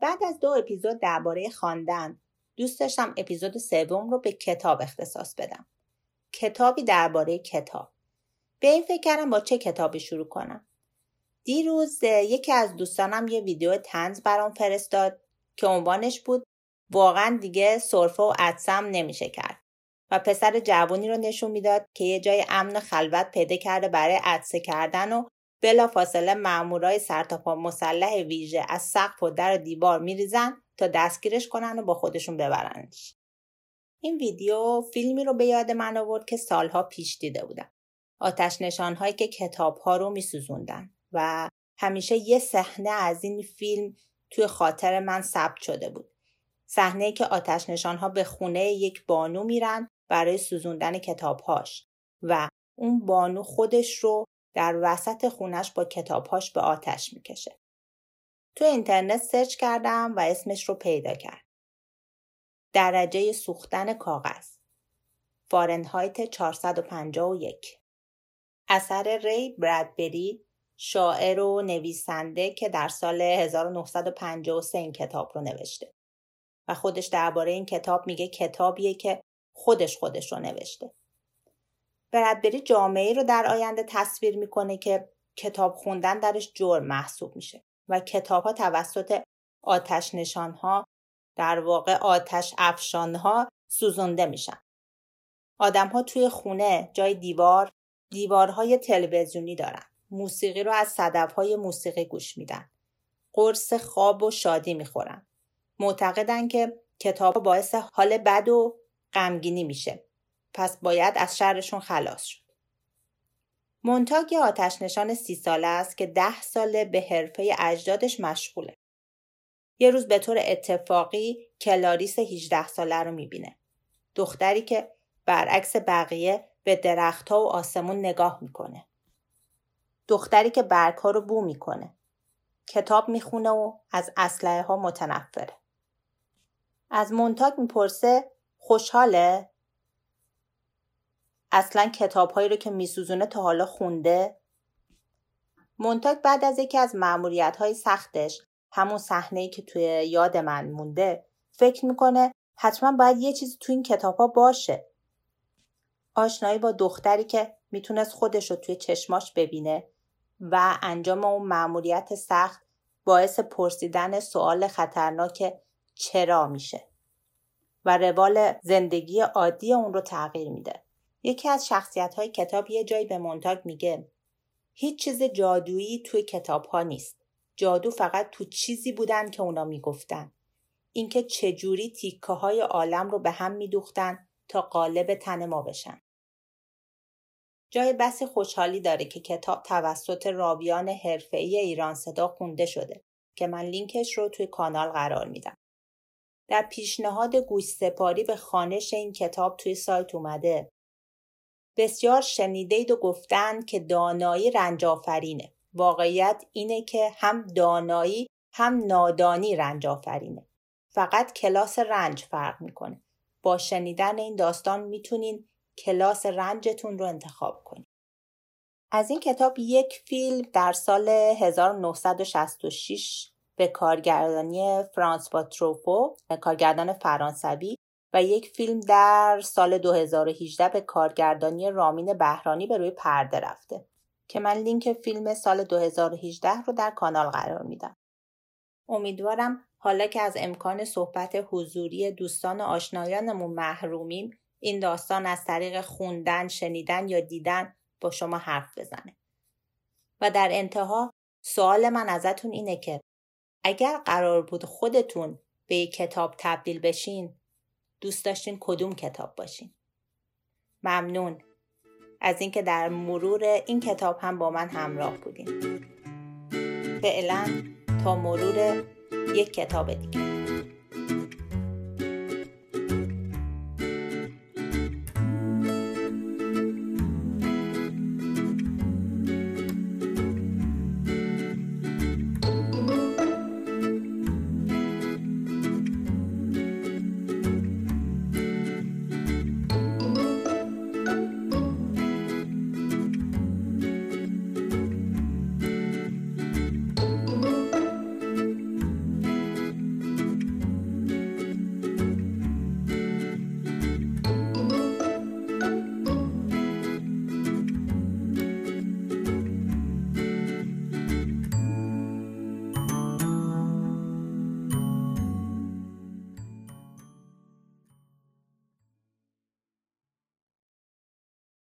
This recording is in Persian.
بعد از دو اپیزود درباره خواندن دوست داشتم اپیزود سوم رو به کتاب اختصاص بدم. کتابی درباره کتاب. به این فکر کردم با چه کتابی شروع کنم. دیروز یکی از دوستانم یه ویدیو تنز برام فرستاد که عنوانش بود واقعا دیگه سرفه و عدسم نمیشه کرد و پسر جوانی رو نشون می‌داد که یه جای امن خلوت پیدا کرده برای عدسه کردن و بلا فاصله مامورای سرتاپا مسلح ویژه از سقف و در دیوار میریزن تا دستگیرش کنن و با خودشون ببرنش. این ویدیو فیلمی رو به یاد من آورد که سالها پیش دیده بودم. آتش نشانهایی که کتاب ها رو میسوزوندن و همیشه یه صحنه از این فیلم توی خاطر من ثبت شده بود. صحنه که آتش نشانها به خونه یک بانو میرن برای سوزوندن کتابهاش و اون بانو خودش رو در وسط خونش با کتابهاش به آتش می‌کشه. تو اینترنت سرچ کردم و اسمش رو پیدا کرد. درجه سوختن کاغذ فارنهایت 451 اثر ری برادبری شاعر و نویسنده که در سال 1953 این کتاب رو نوشته و خودش درباره این کتاب میگه کتابیه که خودش خودش رو نوشته. برادبری جامعه رو در آینده تصویر می‌کنه که کتاب خوندن درش جرم محسوب میشه و کتاب ها توسط آتش نشان ها در واقع آتش افشان ها سوزونده میشن. آدم ها توی خونه جای دیوار دیوارهای تلویزیونی دارن. موسیقی رو از صدف های موسیقی گوش میدن. قرص خواب و شادی می‌خورن. معتقدن که کتاب باعث حال بد و غمگینی میشه. پس باید از شرشون خلاص شد. مونتاگ یه آتش نشان سی ساله است که ده ساله به حرفه اجدادش مشغوله. یه روز به طور اتفاقی کلاریس 18 ساله رو می‌بینه. دختری که برعکس بقیه به درختها و آسمون نگاه می‌کنه. دختری که برگها رو بو می‌کنه. کتاب می‌خونه و از اسلحه ها متنفره. از مونتاگ می‌پرسه خوشحاله؟ اصلا کتابهایی رو که میسوزونه تا حالا خونده؟ مونتاگ بعد از یکی از معمولیت های سختش همون صحنه که توی یاد من مونده فکر می‌کنه حتما باید یه چیزی تو این کتاب ها باشه. آشنایی با دختری که می‌تونست خودش رو توی چشماش ببینه و انجام اون معمولیت سخت باعث پرسیدن سوال خطرناک چرا میشه و روال زندگی عادی اون رو تغییر میده. یکی از شخصیت های کتاب یه جایی به مونتاگ میگه هیچ چیز جادویی توی کتاب ها نیست. جادو فقط تو چیزی بودن که اونا می‌گفتن. اینکه چجوری تیکه های عالم رو به هم میدوختن تا قالب تن ما بشن. جای بس خوشحالی داره که کتاب توسط راویان حرفه‌ای ایران صدا خونده شده که من لینکش رو توی کانال قرار میدم. در پیشنهاد گوش سپاری به خانش این کتاب توی سایت اومده بسیار شنیدید و گفتند که دانایی رنج آفرینه. واقعیت اینه که هم دانایی هم نادانی رنج آفرینه. فقط کلاس رنج فرق می‌کنه. با شنیدن این داستان می‌تونین کلاس رنجتون رو انتخاب کنید. از این کتاب یک فیلم در سال 1966 به کارگردانی فرانس تروفو کارگردان فرانسوی و یک فیلم در سال 2018 به کارگردانی رامین بهرانی به روی پرده رفته که من لینک فیلم سال 2018 رو در کانال قرار میدم. امیدوارم حالا که از امکان صحبت حضوری دوستان و آشنایانمون محرومیم این داستان از طریق خوندن، شنیدن یا دیدن با شما حرف بزنه. و در انتها سوال من ازتون اینه که اگر قرار بود خودتون به یک کتاب تبدیل بشین دوست داشتین کدوم کتاب باشین؟ ممنون. از اینکه در مرور این کتاب هم با من همراه بودین. فعلا تا مرور یک کتاب دیگه.